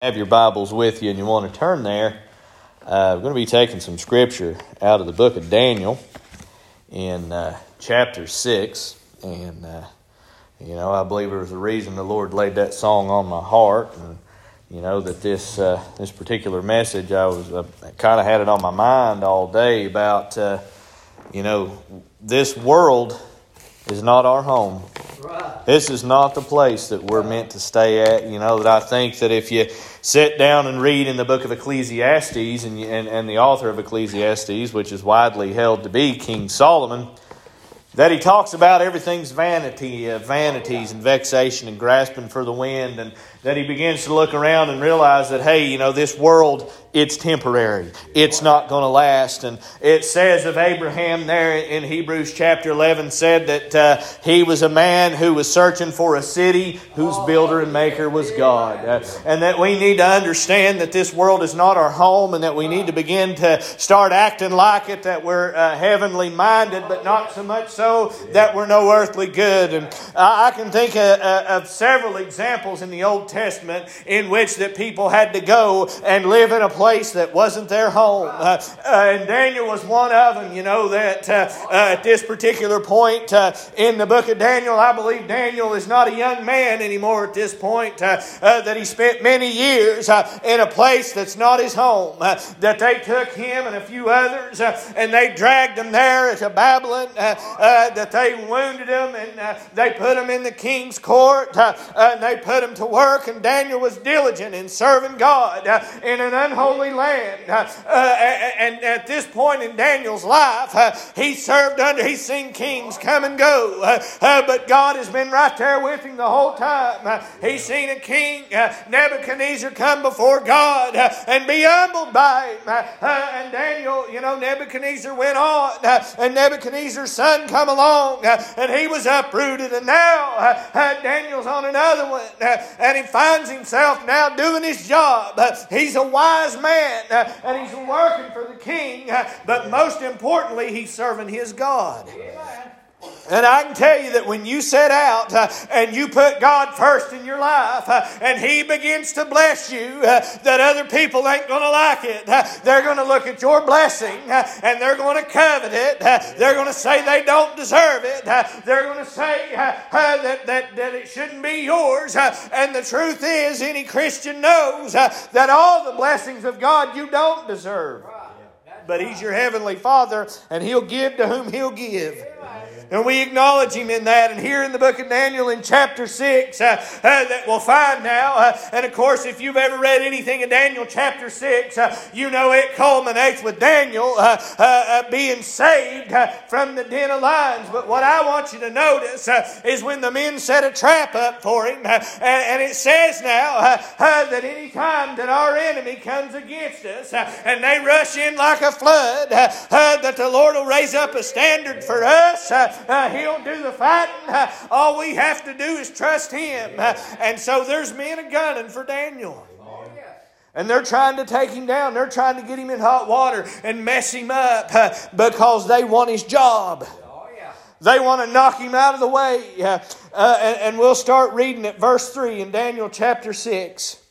have your Bibles with you and you want to turn there, uh, we're going to be taking some scripture out of the book of Daniel in uh, chapter 6. And, uh, you know, I believe there was a reason the Lord laid that song on my heart. And, you know, that this, uh, this particular message, I was uh, kind of had it on my mind all day about, uh, you know, this world is not our home. This is not the place that we're meant to stay at. You know, that I think that if you sit down and read in the book of Ecclesiastes and, and, and the author of Ecclesiastes, which is widely held to be King Solomon, that he talks about everything's vanity, uh, vanities and vexation and grasping for the wind, and that he begins to look around and realize that, hey, you know, this world it's temporary. It's not going to last. And it says of Abraham there in Hebrews chapter 11 said that uh, he was a man who was searching for a city whose builder and maker was God. Uh, and that we need to understand that this world is not our home and that we need to begin to start acting like it, that we're uh, heavenly minded, but not so much so that we're no earthly good. And I can think of, uh, uh, of several examples in the Old Testament in which that people had to go and live in a place that wasn't their home. Uh, and Daniel was one of them. You know that uh, uh at this particular point uh, in the book of Daniel, I believe Daniel is not a young man anymore at this point, uh, that he spent many years in a place that's not his home. that they took him and a few others and they dragged him there to Babylon, that they wounded him and they put him in the king's court and they put him to work. And Daniel was diligent in serving God in an unholy Holy Land. Uh, uh, and at this point in Daniel's life, uh, he served under, he's seen kings come and go, uh, uh, but God has been right there with him the whole time. Uh, he's seen a king, Nebuchadnezzar, come before God and be humbled by him. and Daniel, you know, Nebuchadnezzar went on, and Nebuchadnezzar's son come along, and he was uprooted, and now Daniel's on another one, and he finds himself now doing his job. he's a wise man uh, and he's working for the king, uh, but most importantly, he's serving his God. And I can tell you that when you set out uh, and you put God first in your life uh, and He begins to bless you, uh, that other people ain't going to like it. Uh, they're going to look at your blessing uh, and they're going to covet it. Uh, they're going to say they don't deserve it. they're going to say that, that, that it shouldn't be yours. and the truth is, any Christian knows that all the blessings of God you don't deserve. But He's your Heavenly Father and He'll give to whom He'll give. And we acknowledge him in that. And here in the book of Daniel in chapter 6, uh, uh, that we'll find now. Uh, and of course, if you've ever read anything in Daniel chapter 6, uh, you know it culminates with Daniel uh, uh, being saved from the den of lions. But what I want you to notice is when the men set a trap up for him, and, and, it says now that any time that our enemy comes against us and they rush in like a flood, that the Lord will raise up a standard for us uh, he'll do the fighting. Uh, all we have to do is trust Him. Uh, and so there's men a gunning for Daniel. And they're trying to take him down. They're trying to get him in hot water and mess him up uh, because they want his job. They want to knock him out of the way. Uh, and, and we'll start reading at verse 3 in Daniel chapter 6.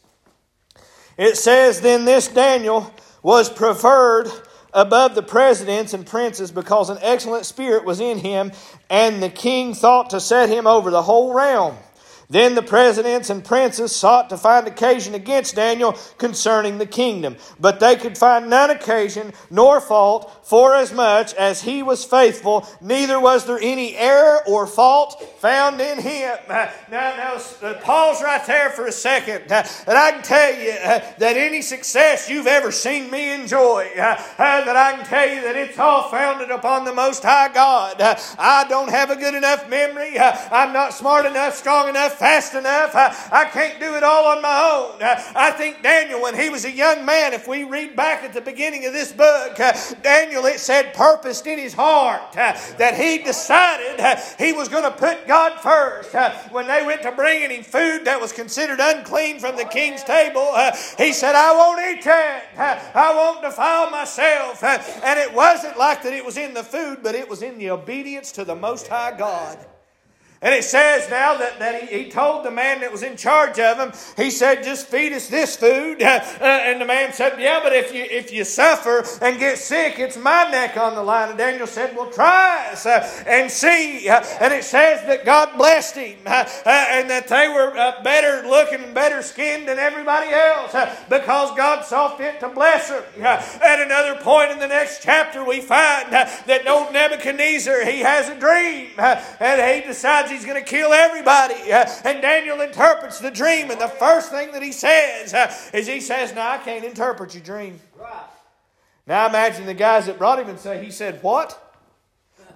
It says, Then this Daniel was preferred above the presidents and princes because an excellent spirit was in him, and the king thought to set him over the whole realm. Then the presidents and princes sought to find occasion against Daniel concerning the kingdom, but they could find none occasion nor fault, forasmuch as much as he was faithful, neither was there any error or fault found in him. Now, now uh, pause right there for a second, and I can tell you uh, that any success you've ever seen me enjoy, uh, that I can tell you that it's all founded upon the Most High God. I don't have a good enough memory. I'm not smart enough, strong enough fast enough. I, I can't do it all on my own. I think Daniel, when he was a young man, if we read back at the beginning of this book, uh, Daniel, it said, purposed in his heart uh, that he decided uh, he was going to put God first. When they went to bringing him food that was considered unclean from the king's table, he said, I won't eat that. I won't defile myself. And it wasn't like that it was in the food, but it was in the obedience to the Most High God. And it says now that, that he, he told the man that was in charge of him, he said, just feed us this food. Uh, uh, and the man said, yeah, but if you, if you suffer and get sick, it's my neck on the line. And Daniel said, well, try us uh, and see. Uh, and it says that God blessed him uh, uh, and that they were better looking and better skinned than everybody else because God saw fit to bless them. at another point in the next chapter, we find that old Nebuchadnezzar, he has a dream and he decides decides he's going to kill everybody. Uh, and Daniel interprets the dream, and the first thing that he says uh, is he says, Now I can't interpret your dream. Right. Now imagine the guys that brought him and say, He said, What?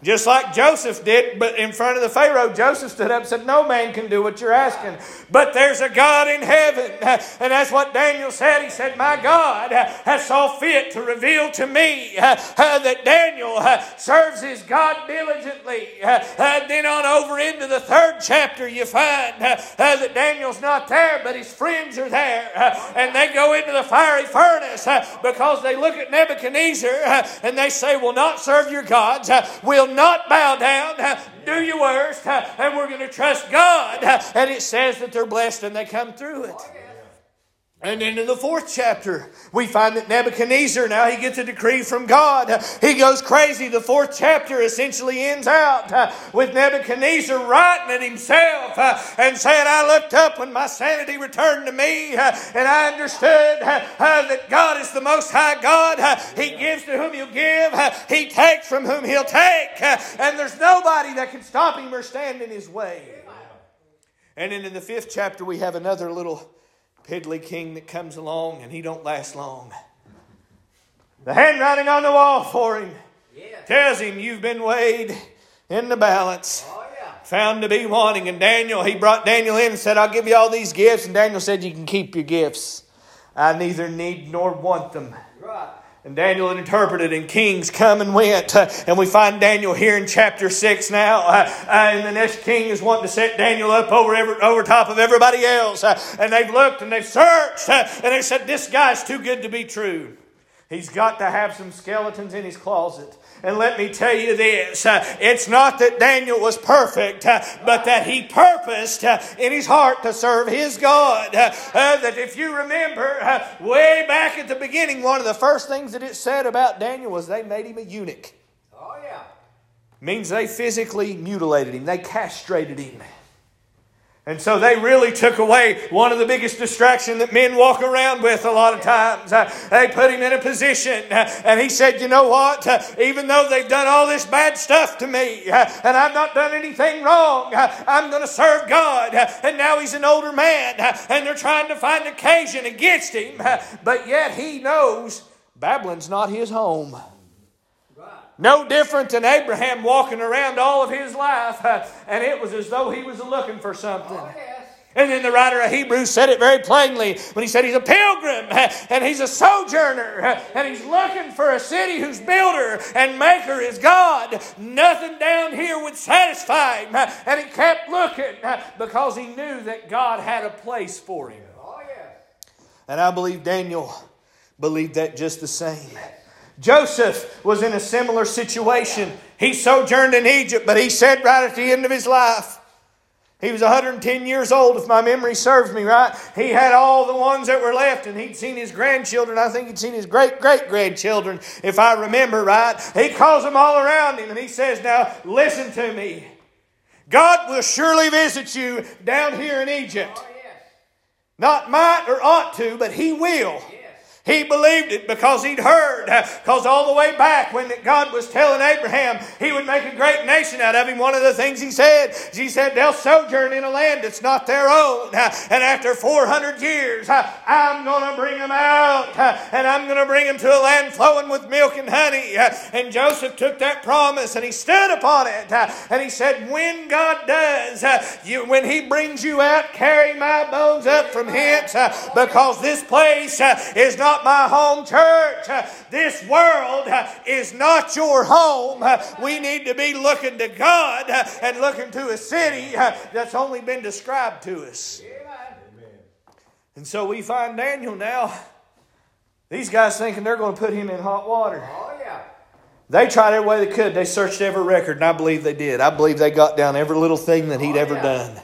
Just like Joseph did, but in front of the Pharaoh, Joseph stood up and said, No man can do what you're asking. But there's a God in heaven. And that's what Daniel said. He said, My God has saw fit to reveal to me that Daniel serves his God diligently. Then on over into the third chapter, you find that Daniel's not there, but his friends are there. And they go into the fiery furnace because they look at Nebuchadnezzar and they say, We'll not serve your gods. We'll not bow down, uh, do your worst, uh, and we're going to trust God. Uh, and it says that they're blessed and they come through it. And then in the fourth chapter, we find that Nebuchadnezzar, now he gets a decree from God. He goes crazy. The fourth chapter essentially ends out uh, with Nebuchadnezzar writing it himself uh, and saying, I looked up when my sanity returned to me uh, and I understood that God is the Most High God. He gives to whom he'll give, he takes from whom he'll take, and there's nobody that can stop him or stand in his way. And then in the fifth chapter, we have another little piddly king that comes along and he don't last long. The handwriting on the wall for him yeah. tells him you've been weighed in the balance. Oh, yeah. Found to be wanting. And Daniel, he brought Daniel in and said, I'll give you all these gifts. And Daniel said, You can keep your gifts. I neither need nor want them. Right. And Daniel had interpreted, and kings come and went. Uh, and we find Daniel here in chapter 6 now. Uh, uh, and the next king is wanting to set Daniel up over, every, over top of everybody else. Uh, and they've looked and they've searched. Uh, and they said, This guy's too good to be true. He's got to have some skeletons in his closet. And let me tell you this uh, it's not that Daniel was perfect, uh, but that he purposed uh, in his heart to serve his God. That if you remember, way back at the beginning, one of the first things that it said about Daniel was they made him a eunuch. Oh, yeah. Means they physically mutilated him, they castrated him. And so they really took away one of the biggest distractions that men walk around with a lot of times. Uh, they put him in a position, uh, and he said, You know what? Uh, even though they've done all this bad stuff to me, and I've not done anything wrong, I'm going to serve God. And now he's an older man, and they're trying to find occasion against him. but yet he knows Babylon's not his home. No different than Abraham walking around all of his life, and it was as though he was looking for something. Oh, yes. And then the writer of Hebrews said it very plainly when he said he's a pilgrim and he's a sojourner and he's looking for a city whose builder and maker is God. Nothing down here would satisfy him. And he kept looking because he knew that God had a place for him. Oh, yes. And I believe Daniel believed that just the same. Joseph was in a similar situation. He sojourned in Egypt, but he said right at the end of his life, he was 110 years old, if my memory serves me right. He had all the ones that were left, and he'd seen his grandchildren. I think he'd seen his great great grandchildren, if I remember right. He calls them all around him, and he says, Now, listen to me. God will surely visit you down here in Egypt. Oh. Not might or ought to, but He will. He believed it because he'd heard. Because all the way back when God was telling Abraham he would make a great nation out of him, one of the things he said, he said, they'll sojourn in a land that's not their own. And after 400 years, I'm going to bring them out. And I'm going to bring them to a land flowing with milk and honey. And Joseph took that promise and he stood upon it. And he said, when God does, you, when he brings you out, carry my bones up from hence because this place uh, is not not my home church. This world is not your home. We need to be looking to God and looking to a city that's only been described to us. And so we find Daniel now. These guys thinking they're going to put him in hot water. Oh, yeah. They tried every way they could. They searched every record, and I believe they did. I believe they got down every little thing that he'd oh, ever done.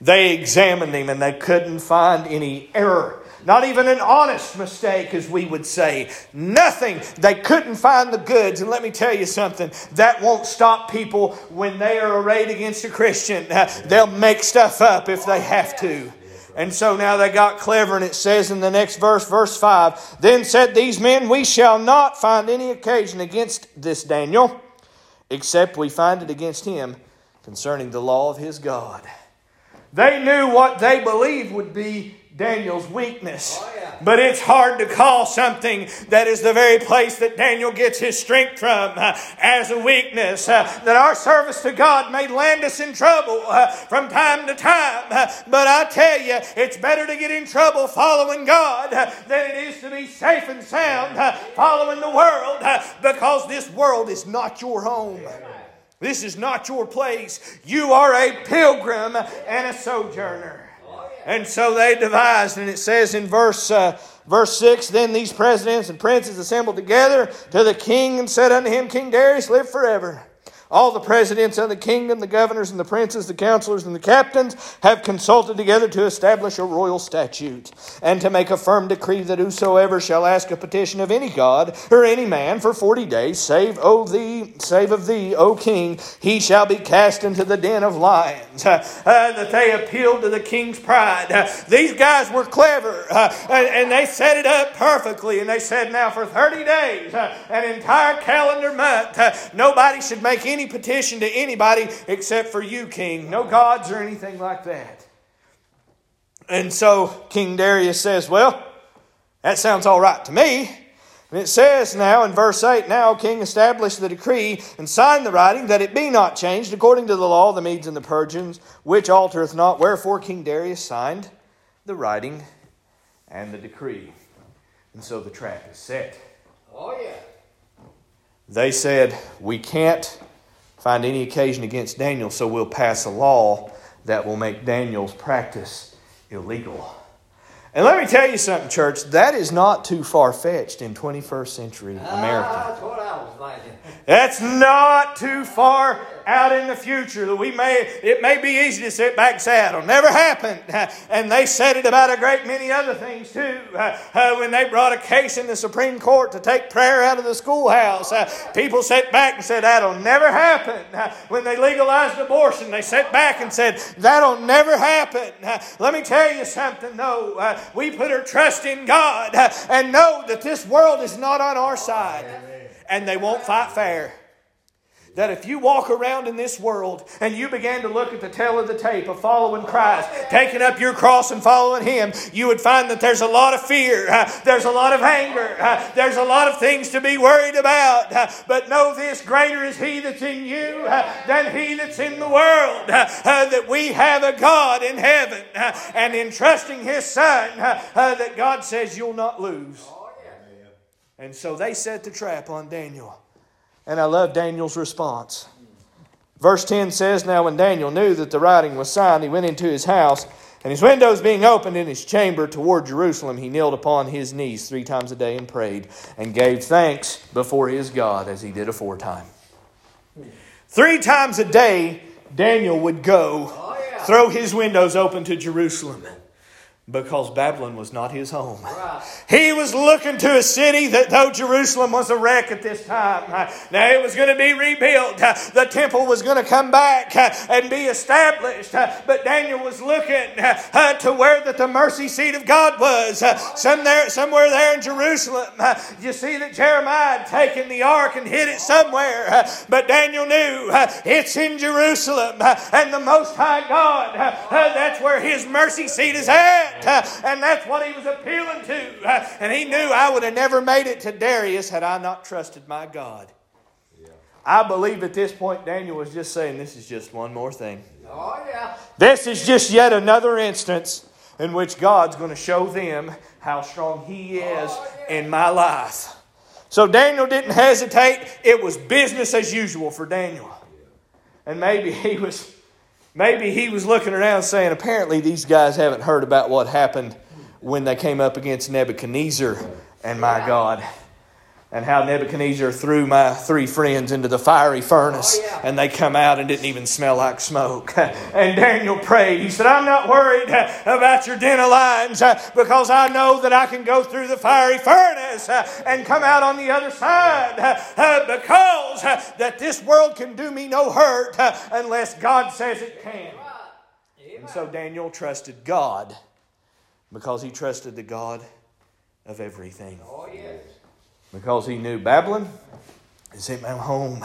They examined him and they couldn't find any error. Not even an honest mistake, as we would say. Nothing. They couldn't find the goods. And let me tell you something that won't stop people when they are arrayed against a Christian. They'll make stuff up if they have to. And so now they got clever, and it says in the next verse, verse 5 Then said these men, We shall not find any occasion against this Daniel, except we find it against him concerning the law of his God. They knew what they believed would be Daniel's weakness. Oh, yeah. But it's hard to call something that is the very place that Daniel gets his strength from uh, as a weakness. Uh, that our service to God may land us in trouble uh, from time to time. Uh, but I tell you, it's better to get in trouble following God uh, than it is to be safe and sound uh, following the world because this world is not your home. This is not your place. You are a pilgrim and a sojourner. And so they devised, and it says in verse, uh, verse 6 Then these presidents and princes assembled together to the king and said unto him, King Darius, live forever. All the presidents of the kingdom, the governors and the princes, the counselors and the captains have consulted together to establish a royal statute and to make a firm decree that whosoever shall ask a petition of any god or any man for forty days, save o thee, save of thee, O king, he shall be cast into the den of lions. Uh, uh, that they appealed to the king's pride. Uh, these guys were clever uh, and, and, they set it up perfectly. And they said, now for thirty days, uh, an entire calendar month, uh, nobody should make any any petition to anybody except for you, king. No gods or anything like that. And so King Darius says, Well, that sounds all right to me. And it says now in verse 8 Now, King, established the decree and signed the writing that it be not changed according to the law of the Medes and the Persians, which altereth not. Wherefore King Darius signed the writing and the decree. And so the trap is set. Oh, yeah. They said, We can't find any occasion against Daniel, so we'll pass a law that will make Daniel's practice illegal. And let me tell you something, church, that is not too far fetched in 21st century America. Uh, that's what I was thinking. That's not too far out in the future that we may, it may be easy to sit back and say, it'll never happen. And they said it about a great many other things too. Uh, uh, when they brought a case in the Supreme Court to take prayer out of the schoolhouse, uh, people sat back and said, that'll never happen. Uh, when they legalized abortion, they sat back and said, that'll never happen. Uh, let me tell you something though. We put our trust in God and know that this world is not on our side. And they won't fight fair that if you walk around in this world and you began to look at the tail of the tape of following Christ, taking up your cross and following Him, you would find that there's a lot of fear, uh, there's a lot of anger, uh, there's a lot of things to be worried about. Uh, but know this greater is He that's in you than He that's in the world. that we have a God in heaven, and in trusting His Son, that God says you'll not lose. And so they set the trap on Daniel. And I love Daniel's response. Verse 10 says, Now when Daniel knew that the writing was signed, he went into his house, and his windows being opened in his chamber toward Jerusalem, he knelt upon his knees three times a day and prayed, and gave thanks before his God as he did aforetime. Three times a day, Daniel would go, oh, throw his windows open to Jerusalem because Babylon was not his home. Right. He was looking to a city that, though Jerusalem was a wreck at this time, uh, now it was going to be rebuilt. Uh, the temple was going to come back uh, and be established. But Daniel was looking to where that the mercy seat of God was, somewhere, somewhere there in Jerusalem. You see that Jeremiah had taken the ark and hid it somewhere, but Daniel knew it's in Jerusalem, and the Most High God, that's where His mercy seat is at. Uh, and that's what he was appealing to. Uh, and he knew I would have never made it to Darius had I not trusted my God. I believe at this point Daniel was just saying, This is just one more thing. Oh, yeah. This is just yet another instance in which God's going to show them how strong He is oh, yeah. in my life. So Daniel didn't hesitate. It was business as usual for Daniel. And maybe he was Maybe he was looking around saying, apparently these guys haven't heard about what happened when they came up against Nebuchadnezzar and my God. And how Nebuchadnezzar threw my three friends into the fiery furnace Oh, yeah. and they come out and didn't even smell like smoke. And Daniel prayed. He said, I'm not worried about your den of lions because I know that I can go through the fiery furnace and come out on the other side because that this world can do me no hurt unless God says it can. And so Daniel trusted God because he trusted the God of everything. Oh, yes. Because he knew Babylon is in my home.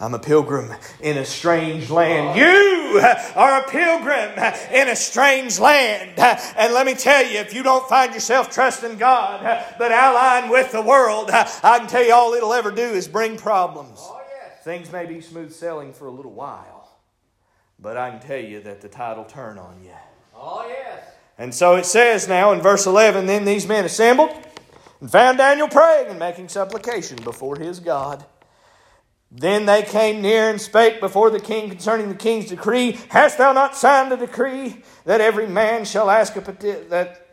I'm a pilgrim in a strange land. You are a pilgrim in a strange land. And let me tell you, if you don't find yourself trusting God, but allying with the world, I can tell you all it'll ever do is bring problems. Oh, yes. Things may be smooth sailing for a little while, but I can tell you that the tide will turn on you. Oh, yes. And so it says now in verse 11 Then these men assembled and found Daniel praying and making supplication before his God. Then they came near and spake before the king concerning the king's decree. Hast thou not signed a decree that every man shall ask a peti- that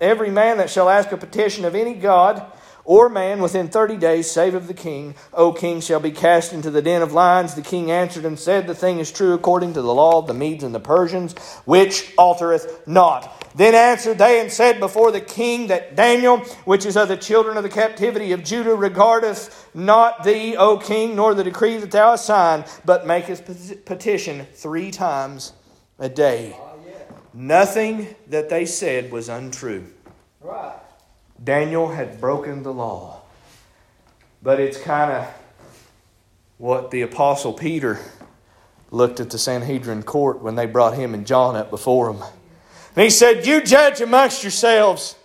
every man that shall ask a petition of any god or man within thirty days, save of the king, O king, shall be cast into the den of lions. The king answered and said, The thing is true according to the law of the Medes and the Persians, which altereth not. Then answered they and said before the king that Daniel, which is of the children of the captivity of Judah, regardeth not thee, O king, nor the decree that thou hast signed, but maketh petition three times a day. Oh. Nothing that they said was untrue. Right. Daniel had broken the law. But it's kind of what the Apostle Peter looked at the Sanhedrin court when they brought him and John up before him. And he said, You judge amongst yourselves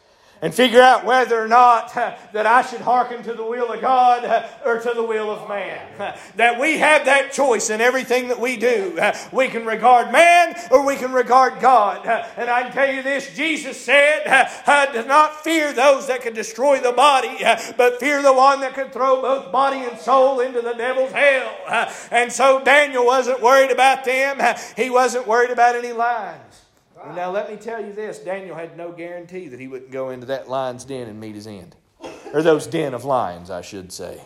and figure out whether or not uh, that I should hearken to the will of God uh, or to the will of man. Uh, that we have that choice in everything that we do. We can regard man or we can regard God. And I can tell you this Jesus said, Do not fear those that can destroy the body, but fear the one that can throw both body and soul into the devil's hell. And so Daniel wasn't worried about them, he wasn't worried about any And now let me tell you this Daniel had no guarantee that he wouldn't go into that lion's den and meet his end. Or those den of lions, I should say.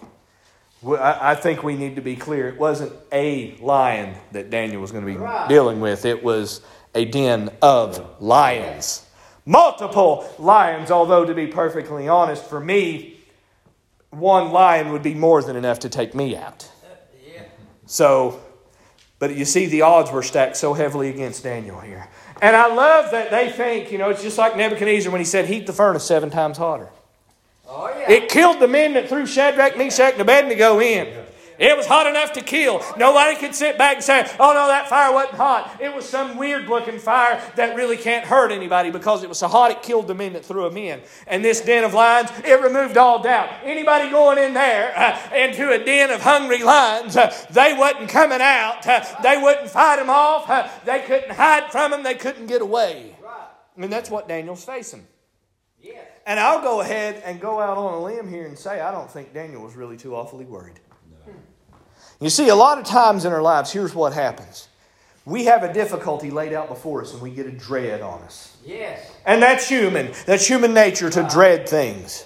I I think we need to be clear. It wasn't a lion that Daniel was going to be Right. dealing with, it was a den of lions. Multiple lions, although to be perfectly honest, for me, one lion would be more than enough to take me out. So, but you see, the odds were stacked so heavily against Daniel here. And I love that they think, you know, it's just like Nebuchadnezzar when he said, heat the furnace seven times hotter. Oh, yeah. It killed the men that threw Shadrach, Meshach, and Abednego in. It was hot enough to kill. Nobody could sit back and say, oh no, that fire wasn't hot. It was some weird looking fire that really can't hurt anybody because it was so hot it killed the men that threw them in. And this den of lions, it removed all doubt. Anybody going in there uh, into a den of hungry lions, uh, they wasn't coming out. Uh, they wouldn't fight them off. Uh, they couldn't hide from them. They couldn't get away. right. And that's what Daniel's facing. Yes. And I'll go ahead and go out on a limb here and say I don't think Daniel was really too awfully worried. You see, a lot of times in our lives, here's what happens. We have a difficulty laid out before us and we get a dread on us. Yes. And that's human. That's human nature to dread things.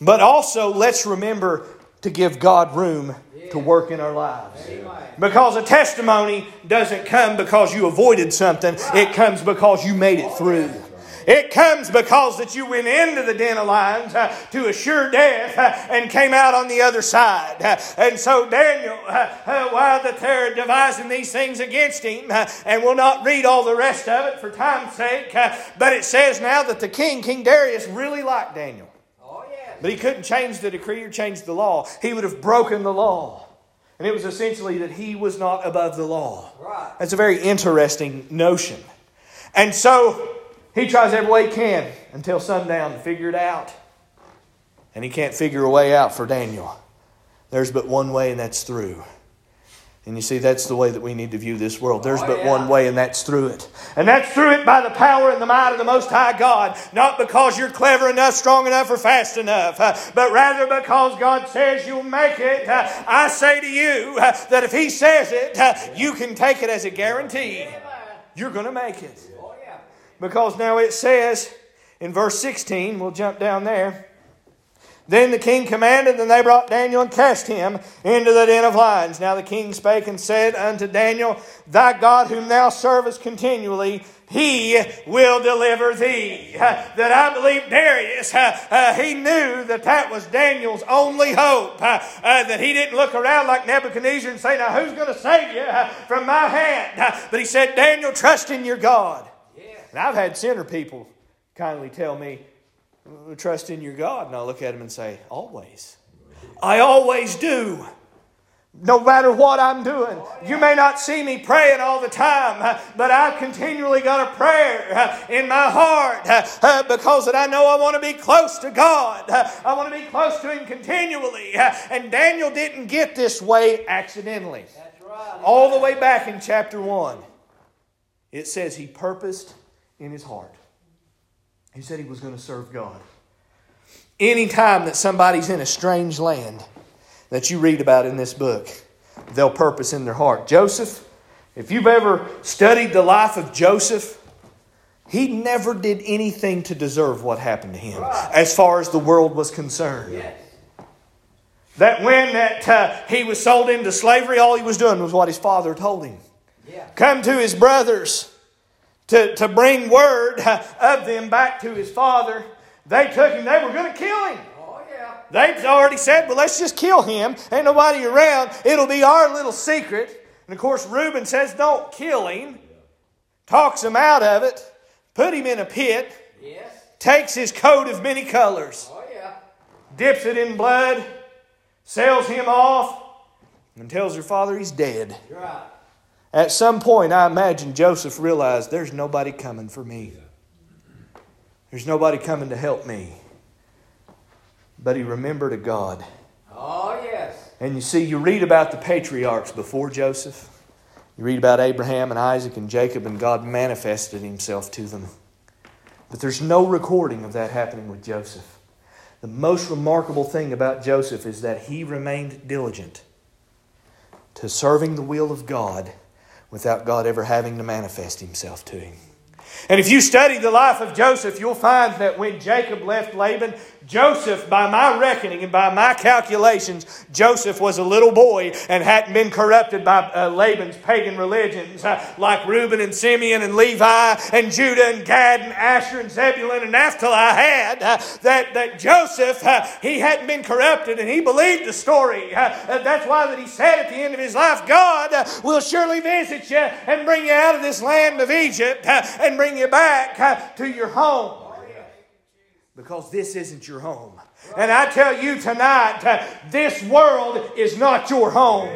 But also, let's remember to give God room to work in our lives. Because a testimony doesn't come because you avoided something, it comes because you made it through. It comes because that you went into the den of lions uh, to a sure death uh, and came out on the other side. Uh, and so Daniel, uh, uh, while that they're devising these things against him, uh, and we'll not read all the rest of it for time's sake, but it says now that the king, King Darius, really liked Daniel. Oh, yes. But he couldn't change the decree or change the law. He would have broken the law. And it was essentially that he was not above the law. Right. That's a very interesting notion. And so he tries every way he can until sundown to figure it out. And he can't figure a way out for Daniel. There's but one way, and that's through. And you see, that's the way that we need to view this world. There's Oh, but yeah. one way, and that's through it. And that's through it by the power and the might of the Most High God. Not because you're clever enough, strong enough, or fast enough, uh, but rather because God says you'll make it. Uh, I say to you uh, that if He says it, you can take it as a guarantee. You're going to make it. Because now it says in verse 16, we'll jump down there. Then the king commanded, and they brought Daniel and cast him into the den of lions. Now the king spake and said unto Daniel, Thy God whom thou servest continually, he will deliver thee. That I believe Darius, uh, uh, he knew that that was Daniel's only hope. Uh, that he didn't look around like Nebuchadnezzar and say, Now who's going to save you from my hand? but he said, Daniel, trust in your God. And I've had sinner people kindly tell me, trust in your God. And I look at them and say, always. I always do. No matter what I'm doing. You may not see me praying all the time, but I've continually got a prayer in my heart because that I know I want to be close to God. I want to be close to Him continually. And Daniel didn't get this way accidentally. All the way back in chapter 1, it says he purposed in his heart. He said he was going to serve God. Anytime that somebody's in a strange land that you read about in this book, they'll purpose in their heart. Joseph, if you've ever studied the life of Joseph, he never did anything to deserve what happened to him as far as the world was concerned. Yes. That when that uh, he was sold into slavery, all he was doing was what his father told him. Yeah. Come to his brothers to, to bring word of them back to his father. They took him, they were going to kill him. Oh yeah. They'd already said, well, let's just kill him. Ain't nobody around. It'll be our little secret. And of course, Reuben says, don't kill him. Talks him out of it. Put him in a pit. Yes. Takes his coat of many colors. Oh yeah. Dips it in blood. Sells him off. And tells her father he's dead. Right. At some point, I imagine Joseph realized there's nobody coming for me. There's nobody coming to help me. But he remembered a God. Oh yes. And you see, you read about the patriarchs before Joseph. You read about Abraham and Isaac and Jacob, and God manifested himself to them. But there's no recording of that happening with Joseph. The most remarkable thing about Joseph is that he remained diligent to serving the will of God without God ever having to manifest himself to him. And if you study the life of Joseph, you'll find that when Jacob left Laban, Joseph, by my reckoning and by my calculations, Joseph was a little boy and hadn't been corrupted by uh, Laban's pagan religions uh, like Reuben and Simeon and Levi and Judah and Gad and Asher and Zebulun and Naphtali had. Uh, that, that Joseph, uh, he hadn't been corrupted and he believed the story. Uh, that's why that he said at the end of his life, God uh, will surely visit you and bring you out of this land of Egypt uh, and bring you back uh, to your home because this isn't your home. And I tell you tonight, this world is not your home.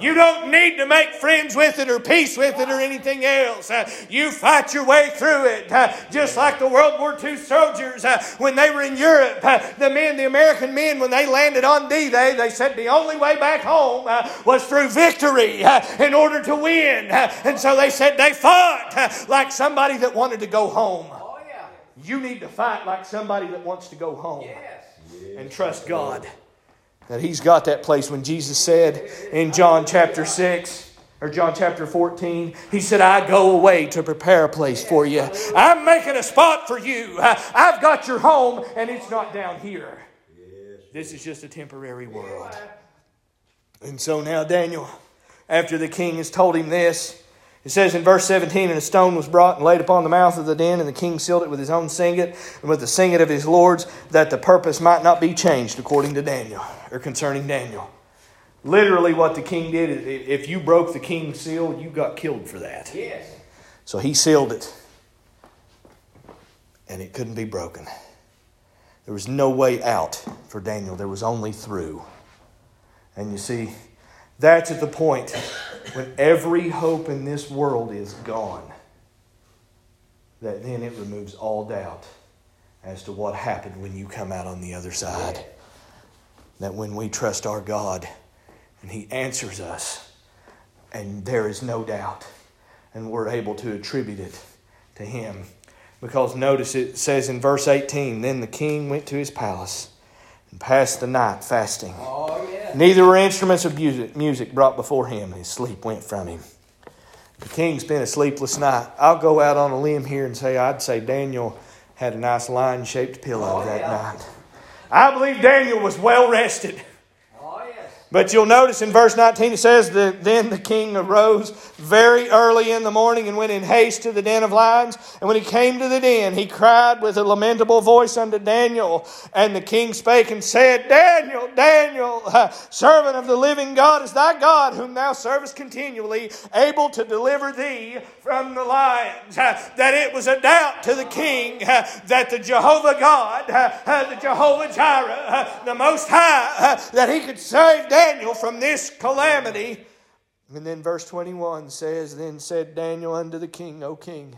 You don't need to make friends with it or peace with it or anything else. Uh, you fight your way through it. Uh, just like the World War II soldiers uh, when they were in Europe. The men, the American men, when they landed on D Day, they said the only way back home was through victory in order to win. And so they said they fought like somebody that wanted to go home. Yeah. You need to fight like somebody that wants to go home Yes. and trust God that He's got that place. When Jesus said in John chapter 6 or John chapter 14, He said, I go away to prepare a place for you. I'm making a spot for you. I've got your home, and it's not down here. This is just a temporary world. And so now, Daniel, after the king has told him this, it says in verse 17, And a stone was brought and laid upon the mouth of the den, and the king sealed it with his own signet and with the signet of his lords, that the purpose might not be changed according to Daniel, or concerning Daniel. Literally, what the king did, i- if you broke the king's seal, you got killed for that. Yes. So he sealed it, and it couldn't be broken. There was no way out for Daniel, there was only through. And you see, that's at the point when every hope in this world is gone, that then it removes all doubt as to what happened when you come out on the other side. That when we trust our God and He answers us, and there is no doubt, and we're able to attribute it to Him. Because notice it says in verse 18 Then the king went to his palace and passed the night fasting. Oh yeah. Neither were instruments of music, music brought before him. And his sleep went from him. The king spent a sleepless night. I'll go out on a limb here and say I'd say Daniel had a nice lion shaped pillow Oh, that yeah. night. I believe Daniel was well rested. But you'll notice in verse 19 it says that then the king arose very early in the morning and went in haste to the den of lions. And when he came to the den, he cried with a lamentable voice unto Daniel. And the king spake and said, Daniel, Daniel, servant of the living God, is thy God, whom thou servest continually, able to deliver thee from the lions. That it was a doubt to the king that the Jehovah God, the Jehovah Jireh, the Most High, that he could save Daniel from this calamity. And then verse 21 says, Then said Daniel unto the king, O king,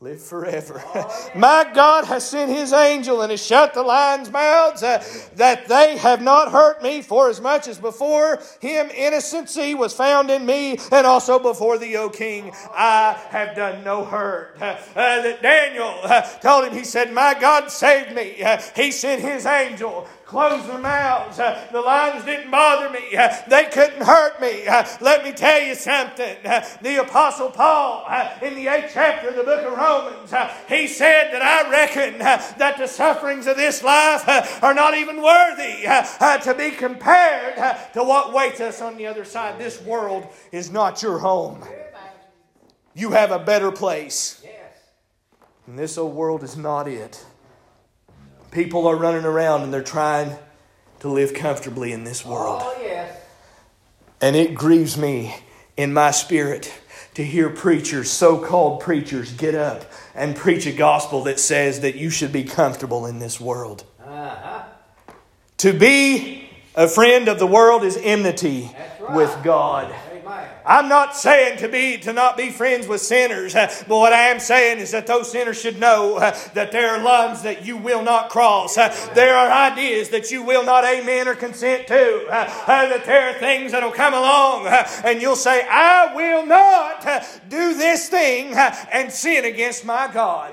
live forever. My God has sent his angel and has shut the lions' mouths, uh, that they have not hurt me, for as much as before him innocency was found in me, and also before thee, O king, I have done no hurt. Uh, that Daniel uh, told him, he said, My God saved me. Uh, he sent his angel closed their mouths. The lions didn't bother me. They couldn't hurt me. Let me tell you something. The Apostle Paul, uh, in the eighth chapter of the book of Romans, uh, he said that I reckon that the sufferings of this life are not even worthy to be compared to what waits us on the other side. This world is not your home. You have a better place. Yes. And this old world is not it. People are running around and they're trying to live comfortably in this world. Oh, yes. And it grieves me in my spirit to hear preachers, so called preachers, get up and preach a gospel that says that you should be comfortable in this world. Uh-huh. To be a friend of the world is enmity right. with God. I'm not saying to be to not be friends with sinners, uh, but what I am saying is that those sinners should know uh, that there are lines that you will not cross. Uh, there are ideas that you will not amen or consent to. That there are things that'll come along and you'll say, "I will not do this thing and sin against my God."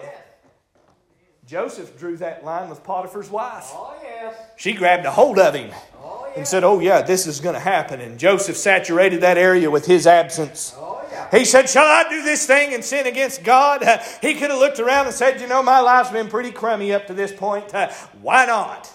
Joseph drew that line with Potiphar's wife. Oh, yes. She grabbed a hold of him and said, Oh, yeah, this is going to happen. And Joseph saturated that area with his absence. Oh, yeah. He said, Shall I do this thing and sin against God? Uh, he could have looked around and said, You know, my life's been pretty crummy up to this point. Uh, why not?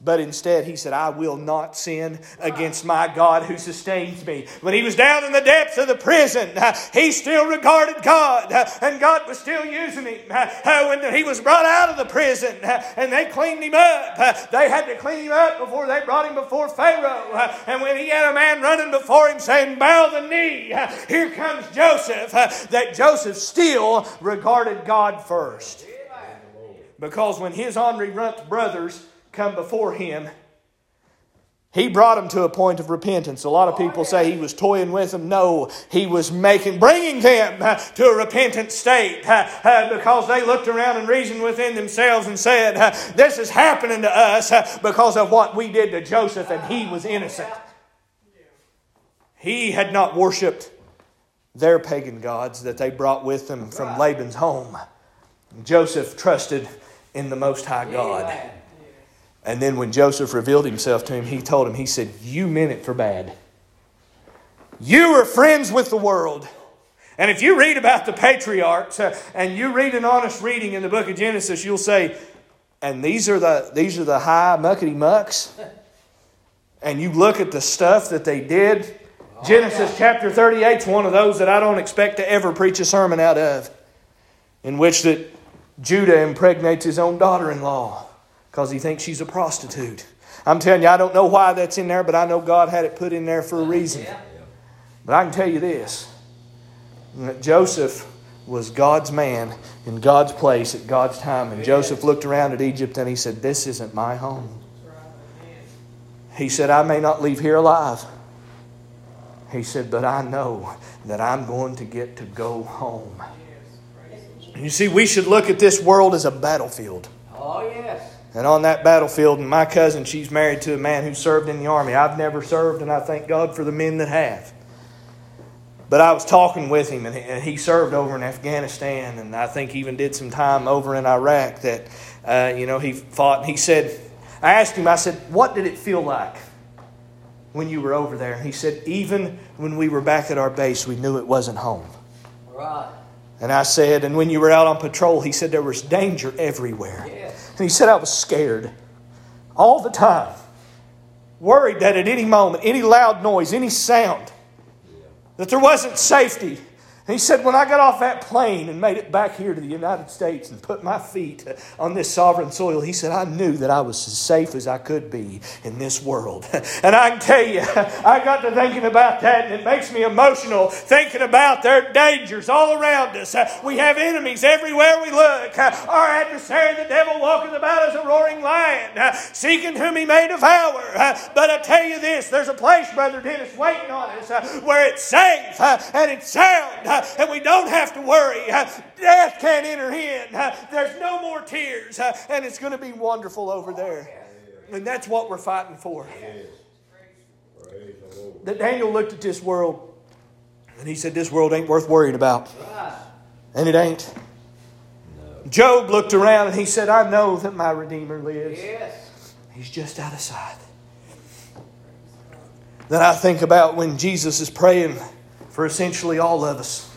But instead, he said, I will not sin against my God who sustains me. When he was down in the depths of the prison, he still regarded God, and God was still using him. When he was brought out of the prison and they cleaned him up, they had to clean him up before they brought him before Pharaoh. And when he had a man running before him saying, Bow the knee, here comes Joseph, that Joseph still regarded God first. Because when his Henri Runt brothers come before him, he brought them to a point of repentance. A lot of people say he was toying with them. No, he was making, bringing them to a repentant state uh, uh, because they looked around and reasoned within themselves and said, uh, "This is happening to us because of what we did to Joseph, and he was innocent. He had not worshipped their pagan gods that they brought with them from Laban's home. Joseph trusted in the Most High God." And then when Joseph revealed himself to him, he told him, he said, You meant it for bad. You were friends with the world. And if you read about the patriarchs uh, and you read an honest reading in the book of Genesis, you'll say, and these are the these are the high muckety mucks. And you look at the stuff that they did. Genesis chapter 38 is one of those that I don't expect to ever preach a sermon out of. In which that Judah impregnates his own daughter-in-law because he thinks she's a prostitute. I'm telling you, I don't know why that's in there, but I know God had it put in there for a reason. But I can tell you this that Joseph was God's man in God's place at God's time. And Joseph looked around at Egypt and he said, This isn't my home. He said, I may not leave here alive. He said, But I know that I'm going to get to go home. You see, we should look at this world as a battlefield. Oh, yes. And on that battlefield, and my cousin, she's married to a man who served in the army. I've never served, and I thank God for the men that have. But I was talking with him, and he- served over in Afghanistan, and I think even did some time over in Iraq. That, uh, you know, he fought. And he said, I asked him, I said, what did it feel like when you were over there? And he said, even when we were back at our base, we knew it wasn't home. Right. And I said, and when you were out on patrol, he said there was danger everywhere. Yes. And he said, I was scared all the time, worried that at any moment, any loud noise, any sound, that there wasn't safety. He said, When I got off that plane and made it back here to the United States and put my feet on this sovereign soil, he said, I knew that I was as safe as I could be in this world. And I can tell you, I got to thinking about that and it makes me emotional thinking about their dangers all around us. We have enemies everywhere we look. Our adversary, the devil, walketh about as a roaring lion, seeking whom he may devour. But I tell you this, there's a place, Brother Dennis, waiting on us where it's safe and it's sound and we don't have to worry. Death can't enter in. There's no more tears, and it's going to be wonderful over there. And that's what we're fighting for. That Daniel looked at this world and he said, This world ain't worth worrying about. And it ain't. Job looked around and he said, I know that my Redeemer lives. He's just out of sight. Then I think about when Jesus is praying for essentially all of us.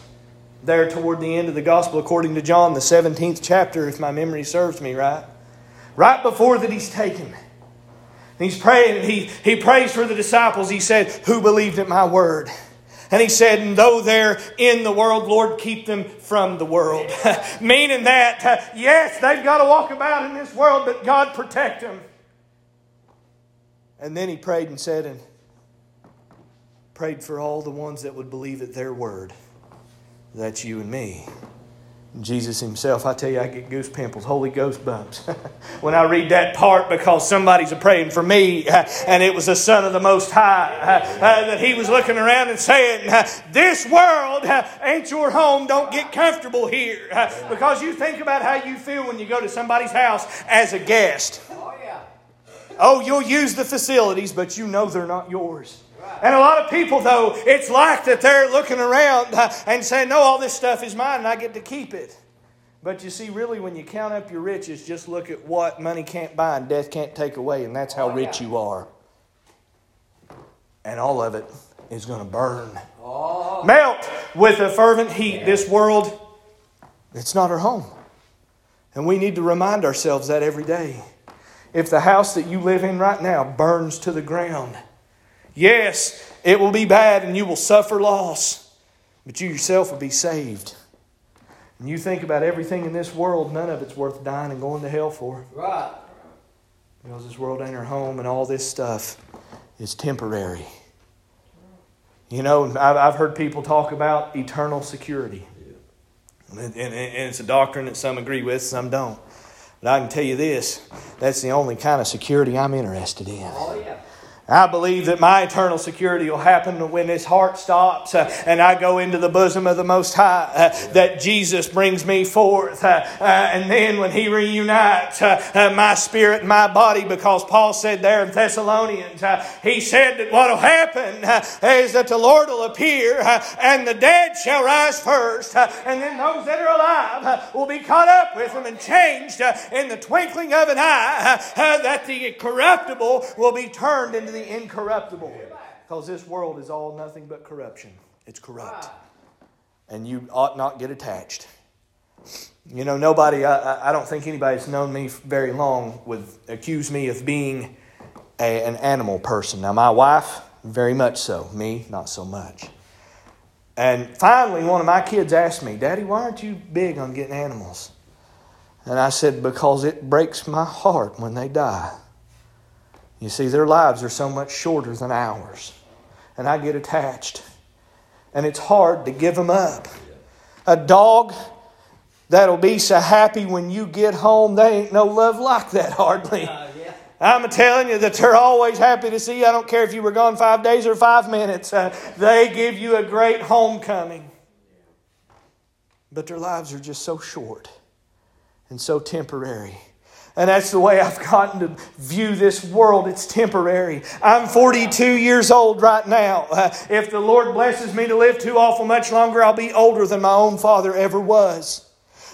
There toward the end of the gospel, according to John, the 17th chapter, if my memory serves me right. Right before that, he's taken. He's praying, he, he prays for the disciples. He said, Who believed in my word? And he said, And though they're in the world, Lord, keep them from the world. Meaning that, yes, they've got to walk about in this world, but God protect them. And then he prayed and said, and prayed for all the ones that would believe at their word. That's you and me. Jesus himself, I tell you, I get goose pimples, Holy Ghost bumps when I read that part because somebody's a praying for me, and it was the Son of the Most High uh, that he was looking around and saying, This world ain't your home. Don't get comfortable here. Because you think about how you feel when you go to somebody's house as a guest. Oh, yeah. Oh, you'll use the facilities, but you know they're not yours. And a lot of people, though, it's like that they're looking around and saying, No, all this stuff is mine and I get to keep it. But you see, really, when you count up your riches, just look at what money can't buy and death can't take away, and that's how Oh, rich yeah. you are. And all of it is going to burn. Oh, Melt with a fervent heat. This world, it's not our home. And we need to remind ourselves that every day. If the house that you live in right now burns to the ground, yes, it will be bad and you will suffer loss, but you yourself will be saved. And you think about everything in this world, none of it's worth dying and going to hell for. right. Because this world ain't our home and all this stuff is temporary. You know, I've, I've heard people talk about eternal security. And it's a doctrine that some agree with, some don't. But I can tell you this that's the only kind of security I'm interested in. Oh, yeah. I believe that my eternal security will happen when this heart stops uh, and I go into the bosom of the Most High, uh, that Jesus brings me forth. Uh, uh, and then when He reunites uh, uh, my spirit and my body, because Paul said there in Thessalonians, he said that what will happen is that the Lord will appear and the dead shall rise first, and then those that are alive will be caught up with them and changed in the twinkling of an eye, that the corruptible will be turned into the incorruptible. Because this world is all nothing but corruption. It's corrupt. And you ought not get attached. You know, nobody, I, I- don't think anybody's known me very long would accuse me of being a, an animal person. Now, my wife, very much so. Me, not so much. And finally, one of my kids asked me, Daddy, why aren't you big on getting animals? And I said, Because it breaks my heart when they die. You see, their lives are so much shorter than ours. And I get attached. And it's hard to give them up. A dog that'll be so happy when you get home, they ain't no love like that hardly. Uh, yeah. I'm telling you that they're always happy to see you. I don't care if you were gone five days or five minutes. Uh, they give you a great homecoming. But their lives are just so short and so temporary. And that's the way I've gotten to view this world. It's temporary. I'm 42 years old right now. Uh, if the Lord blesses me to live too awful much longer, I'll be older than my own father ever was.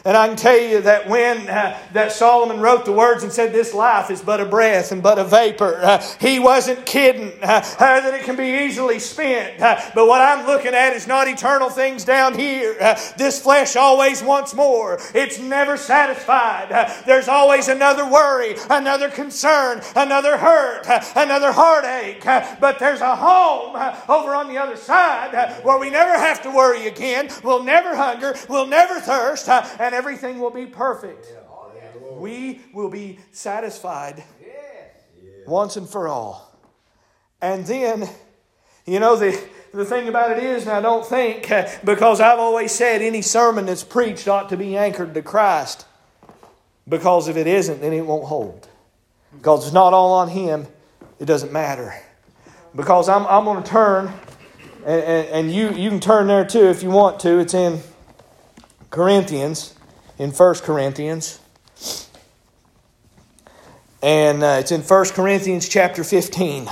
And I can tell you that when uh, that Solomon wrote the words and said, This life is but a breath and but a vapor, uh, he wasn't kidding uh, uh that it can be easily spent. Uh, but what I'm looking at is not eternal things down here. Uh, this flesh always wants more, it's never satisfied. there's always another worry, another concern, another hurt, another heartache. but there's a home over on the other side where we never have to worry again. We'll never hunger, we'll never thirst, and everything will be perfect. Oh, we will be satisfied once and for all. And then, you know, the, the thing about it is, and I don't think, because I've always said any sermon that's preached ought to be anchored to Christ. Because if it isn't, then it won't hold. Because it's not all on Him, it doesn't matter. Because I'm, I'm going to turn, and, and, and you, you can turn there too if you want to. It's in Corinthians, in 1 Corinthians. And uh, it's in 1 Corinthians chapter 15.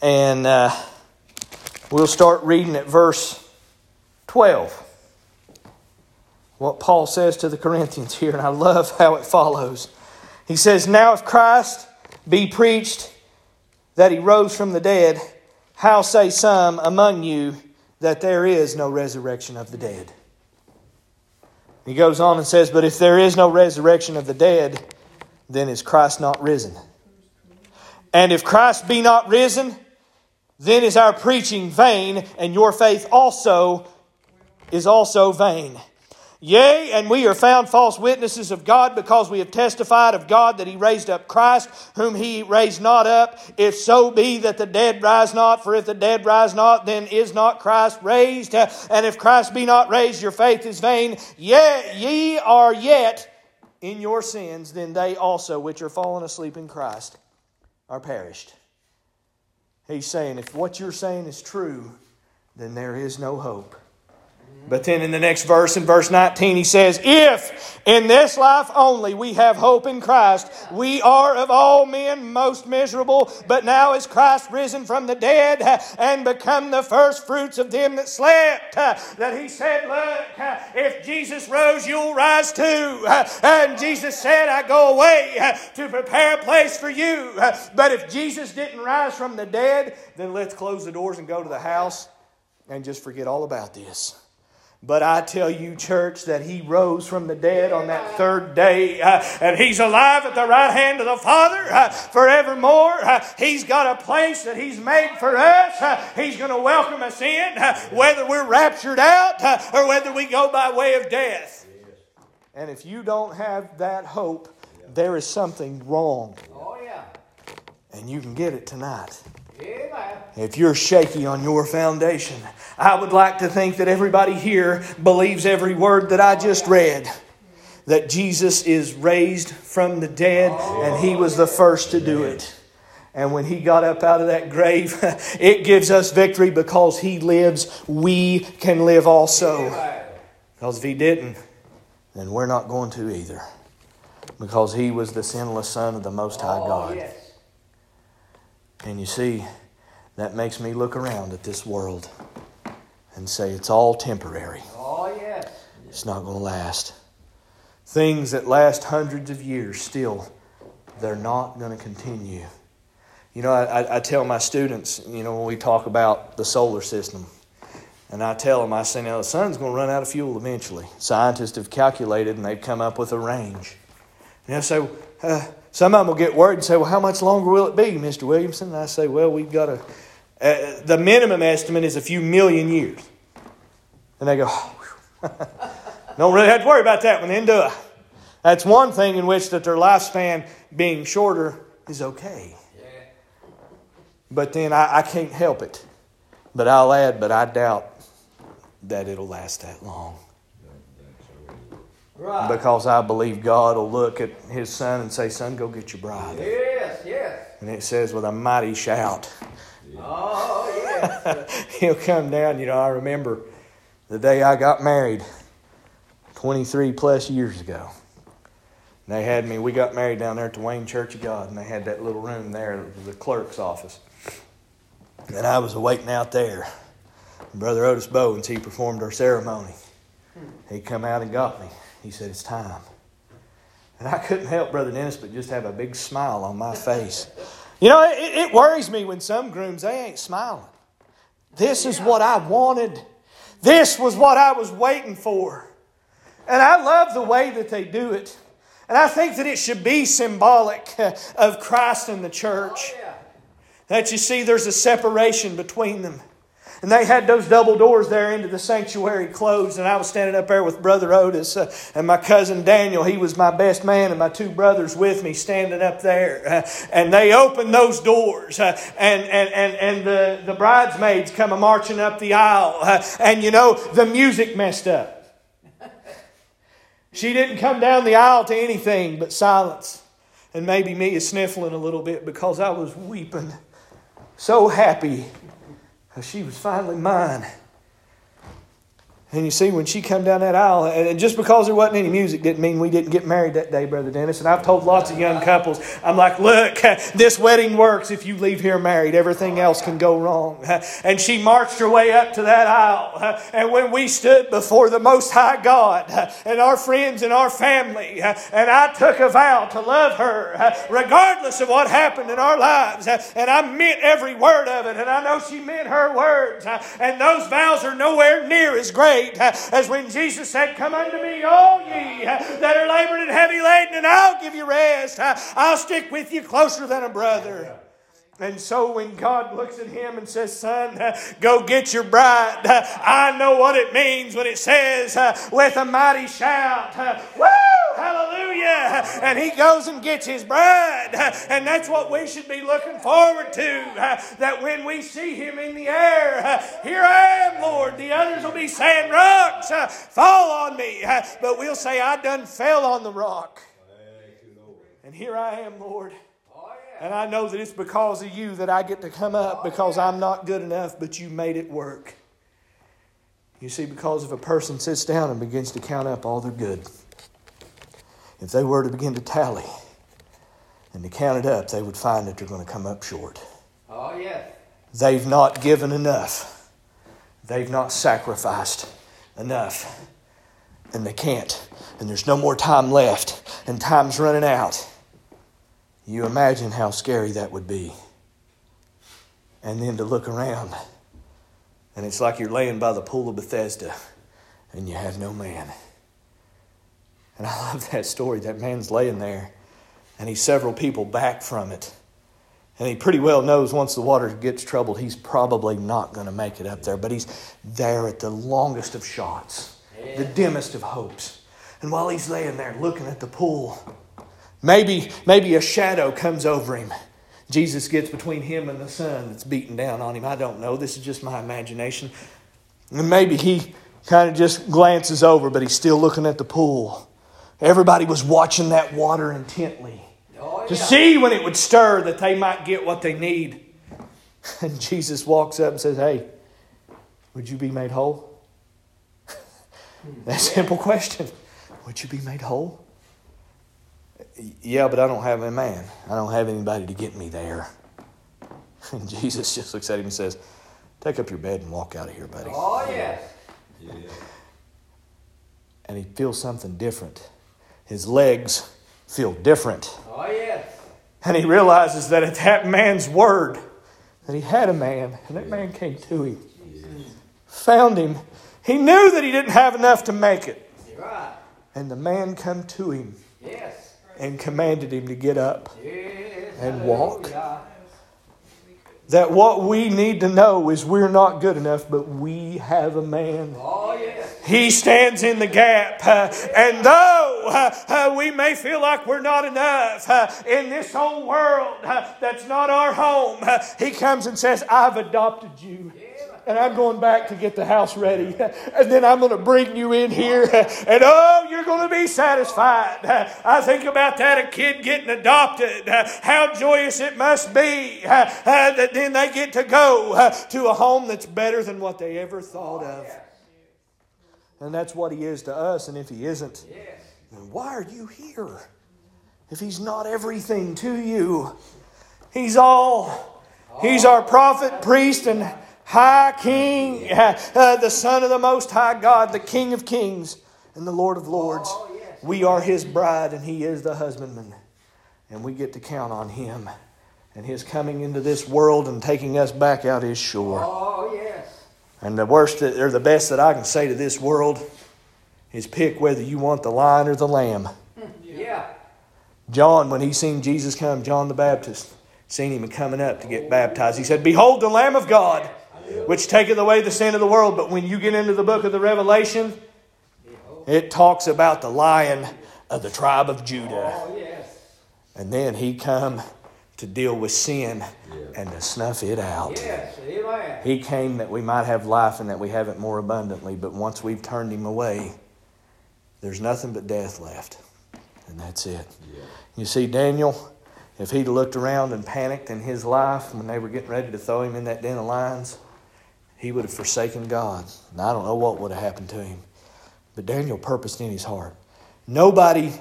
And uh, we'll start reading at verse 12. What Paul says to the Corinthians here, and I love how it follows. He says, Now if Christ be preached that he rose from the dead, how say some among you that there is no resurrection of the dead? He goes on and says, But if there is no resurrection of the dead, then is Christ not risen? And if Christ be not risen, then is our preaching vain, and your faith also is also vain. Yea, and we are found false witnesses of God because we have testified of God that He raised up Christ, whom He raised not up, if so be that the dead rise not. For if the dead rise not, then is not Christ raised. And if Christ be not raised, your faith is vain. Yea, ye are yet in your sins, then they also which are fallen asleep in Christ are perished. He's saying, if what you're saying is true, then there is no hope. But then in the next verse, in verse 19, he says, If in this life only we have hope in Christ, we are of all men most miserable. But now is Christ risen from the dead and become the first fruits of them that slept. That he said, Look, if Jesus rose, you'll rise too. And Jesus said, I go away to prepare a place for you. But if Jesus didn't rise from the dead, then let's close the doors and go to the house and just forget all about this. But I tell you, church, that he rose from the dead on that third day, uh, and he's alive at the right hand of the Father uh, forevermore. Uh, he's got a place that he's made for us. Uh, he's going to welcome us in, uh, whether we're raptured out uh, or whether we go by way of death. And if you don't have that hope, there is something wrong. Oh, yeah. And you can get it tonight. If you're shaky on your foundation, I would like to think that everybody here believes every word that I just read. That Jesus is raised from the dead and he was the first to do it. And when he got up out of that grave, it gives us victory because he lives. We can live also. Because if he didn't, then we're not going to either. Because he was the sinless Son of the Most High Oh, God. And you see, that makes me look around at this world and say it's all temporary. Oh, yes. It's not going to last. Things that last hundreds of years still, they're not going to continue. You know, I, I, I tell my students, you know, when we talk about the solar system, and I tell them, I say, now the sun's going to run out of fuel eventually. Scientists have calculated and they've come up with a range. And they'll say, uh, some of them will get worried and say, well, how much longer will it be, Mr. Williamson? And I say, well, we've got a, uh, the minimum estimate is a few million years. And they go, don't really have to worry about that one then, do I? That's one thing in which that their lifespan being shorter is okay. Yeah. But then I, I can't help it. But I'll add, but I doubt that it'll last that long. Right. Because I believe God will look at his son and say, Son, go get your bride. Yes, yes. And it says, with a mighty shout, Oh, yes. he'll come down. You know, I remember the day I got married 23 plus years ago. And they had me, we got married down there at the Wayne Church of God, and they had that little room there, the clerk's office. And I was waiting out there. Brother Otis Bowens, he performed our ceremony. He come out and got me. He said, It's time. And I couldn't help, Brother Dennis, but just have a big smile on my face. You know, it, it worries me when some grooms, they ain't smiling. This is what I wanted. This was what I was waiting for. And I love the way that they do it. And I think that it should be symbolic uh, of Christ and the church. Oh. That you see there's a separation between them. And they had those double doors there into the sanctuary closed. And I was standing up there with Brother Otis uh, and my cousin Daniel. He was my best man, and my two brothers with me standing up there. Uh, and they opened those doors. Uh, and and, and, and the, the bridesmaids come marching up the aisle. Uh, and you know, the music messed up. She didn't come down the aisle to anything but silence. And maybe me is sniffling a little bit because I was weeping so happy she was finally mine. And you see, when she come down that aisle, and just because there wasn't any music didn't mean we didn't get married that day, Brother Dennis. And I've told lots of young couples, I'm like, look, this wedding works if you leave here married. Everything else can go wrong. And she marched her way up to that aisle. And when we stood before the Most High God and our friends and our family, and I took a vow to love her, regardless of what happened in our lives, and I meant every word of it, and I know she meant her words, and those vows are nowhere near as great as when Jesus said, Come unto me, all ye that are labored and heavy laden, and I'll give you rest. I'll stick with you closer than a brother. And so when God looks at him and says, Son, go get your bride, I know what it means when it says, with a mighty shout, Woo! Hallelujah! And he goes and gets his bride. And that's what we should be looking forward to. That when we see him in the air, here I am, Lord. The others will be saying, Rocks, fall on me. But we'll say, I done fell on the rock. And here I am, Lord. And I know that it's because of you that I get to come up because I'm not good enough, but you made it work. You see, because if a person sits down and begins to count up all their good, if they were to begin to tally and to count it up, they would find that they're going to come up short. Oh, yes. They've not given enough, they've not sacrificed enough, and they can't. And there's no more time left, and time's running out. You imagine how scary that would be. And then to look around, and it's like you're laying by the pool of Bethesda, and you have no man. And I love that story. That man's laying there, and he's several people back from it. And he pretty well knows once the water gets troubled, he's probably not going to make it up there. But he's there at the longest of shots, the dimmest of hopes. And while he's laying there looking at the pool, maybe, maybe a shadow comes over him. Jesus gets between him and the sun that's beating down on him. I don't know. This is just my imagination. And maybe he kind of just glances over, but he's still looking at the pool. Everybody was watching that water intently Oh, to see when it would stir that they might get what they need. And Jesus walks up and says, Hey, would you be made whole? that simple question. Would you be made whole? Yeah, but I don't have a man. I don't have anybody to get me there. And Jesus just looks at him and says, Take up your bed and walk out of here, buddy. Oh, yes. And he feels something different. His legs feel different. Oh, yes. And he realizes that at that man's word, that he had a man, and that man came to him, found him. He knew that he didn't have enough to make it. Right. And the man come to him Yes. and commanded him to get up. Yes. And walk. That what we need to know is we're not good enough, but we have a man. Oh, yes. He stands in the gap. uh, and though uh, uh, we may feel like we're not enough uh, in this whole world uh, that's not our home, uh, He comes and says, I've adopted you. And I'm going back to get the house ready. And then I'm going to bring you in here. And oh, you're going to be satisfied. I think about that a kid getting adopted. How joyous it must be that then they get to go to a home that's better than what they ever thought of. And that's what he is to us. And if he isn't, Yes. then why are you here? If he's not everything to you, he's all. He's our prophet, priest, and high king, uh, uh, the Son of the Most High God, the King of kings and the Lord of lords. Oh. We are his bride and he is the husbandman. And we get to count on him and his coming into this world and taking us back out his shore. And the worst that, or the best that I can say to this world is pick whether you want the lion or the lamb. Yeah. John, when he seen Jesus come, John the Baptist, seen him coming up to get baptized. He said, Behold the Lamb of God, which taketh away the sin of the world. But when you get into the book of the Revelation, it talks about the lion of the tribe of Judah. Oh, yes. And then he come to deal with sin and to snuff it out. Yes. Amen. He came that we might have life and that we have it more abundantly. But once we've turned him away, there's nothing but death left. And that's it. You see, Daniel, if he'd looked around and panicked in his life when they were getting ready to throw him in that den of lions, he would have forsaken God. And I don't know what would have happened to him. But Daniel purposed in his heart. Nobody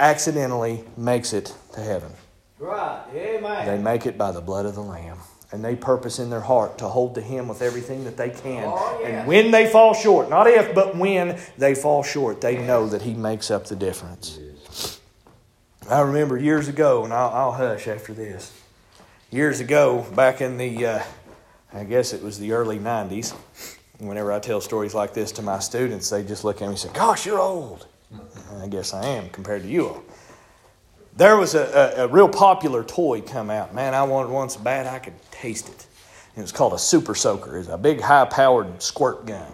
accidentally makes it to heaven. Right. Amen. They make it by the blood of the Lamb. And they purpose in their heart to hold to Him with everything that they can. Oh. And when they fall short, not if, but when they fall short, they know that He makes up the difference. I remember years ago, and I'll, I'll hush after this. Years ago, back in the, uh, I guess it was the early 90s, whenever I tell stories like this to my students, they just look at me and say, Gosh, you're old. I guess I am compared to you all there was a, a, a, real popular toy come out. Man, I wanted one so bad I could taste it. It was called a Super Soaker. It's a big, high-powered squirt gun.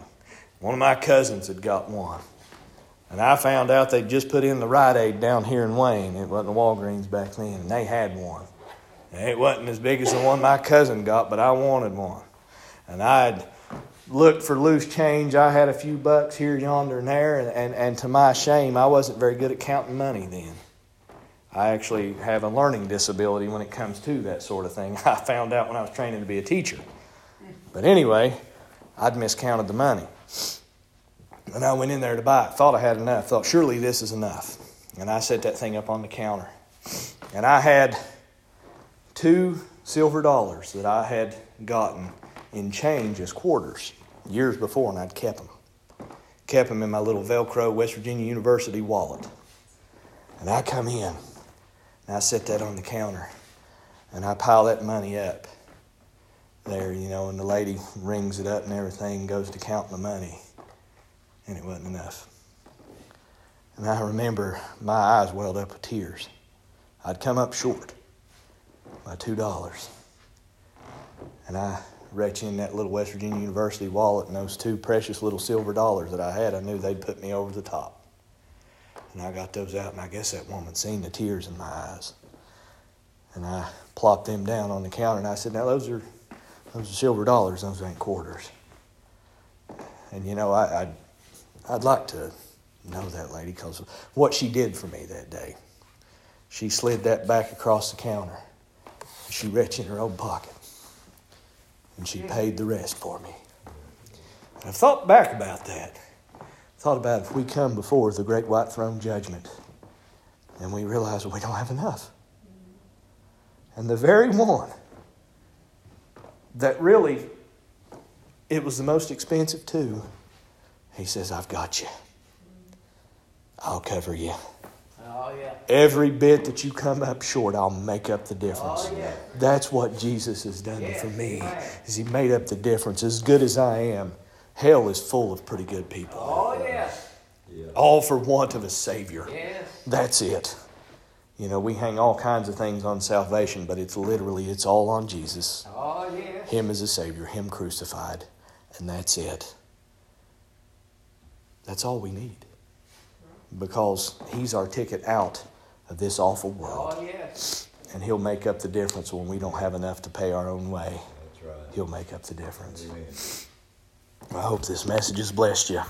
One of my cousins had got one, and I found out they'd just put in the Rite Aid down here in Wayne. It wasn't the Walgreens back then, and they had one. And it wasn't as big as the one my cousin got, but I wanted one, and I'd looked for loose change. I had a few bucks here, yonder, and there, and, and, and to my shame, I wasn't very good at counting money then. I actually have a learning disability when it comes to that sort of thing. I found out when I was training to be a teacher. But anyway, I'd miscounted the money. And I went in there to buy it. Thought I had enough. Thought, surely this is enough. And I set that thing up on the counter. And I had two silver dollars that I had gotten in change as quarters years before, and I'd kept them. Kept them in my little Velcro West Virginia University wallet. And I come in, and I set that on the counter, and I pile that money up there, you know, and the lady rings it up and everything, goes to count the money, and it wasn't enough. And I remember my eyes welled up with tears. I'd come up short by two dollars. And I reach in that little West Virginia University wallet and those two precious little silver dollars that I had, I knew they'd put me over the top. And I got those out, and I guess that woman seen the tears in my eyes. And I plopped them down on the counter, and I said, "Now those are those are silver dollars. Those ain't quarters." And you know, I, I'd I'd like to know that lady because what she did for me that day. She slid that back across the counter. She reached in her own pocket, and she paid the rest for me. And I've thought back about that thought about if we come before the great white throne judgment and we realize we don't have enough. And the very one that really it was the most expensive too, he says, I've got you. I'll cover you. Oh, yeah. Every bit that you come up short, I'll make up the oh, difference. Oh, yeah. That's what Jesus has done Yes, for me. Is he made up the difference. As good as I am, hell is full of pretty good people. Oh, yes. All for want of a savior. Yes. That's it. You know, we hang all kinds of things on salvation, but it's literally it's all on Jesus. Oh, yes. Him as a savior, him crucified, and that's it. That's all we need. Because he's our ticket out of this awful world. Oh, yes. And he'll make up the difference when we don't have enough to pay our own way. That's right. He'll make up the difference. Amen. I hope this message has blessed you.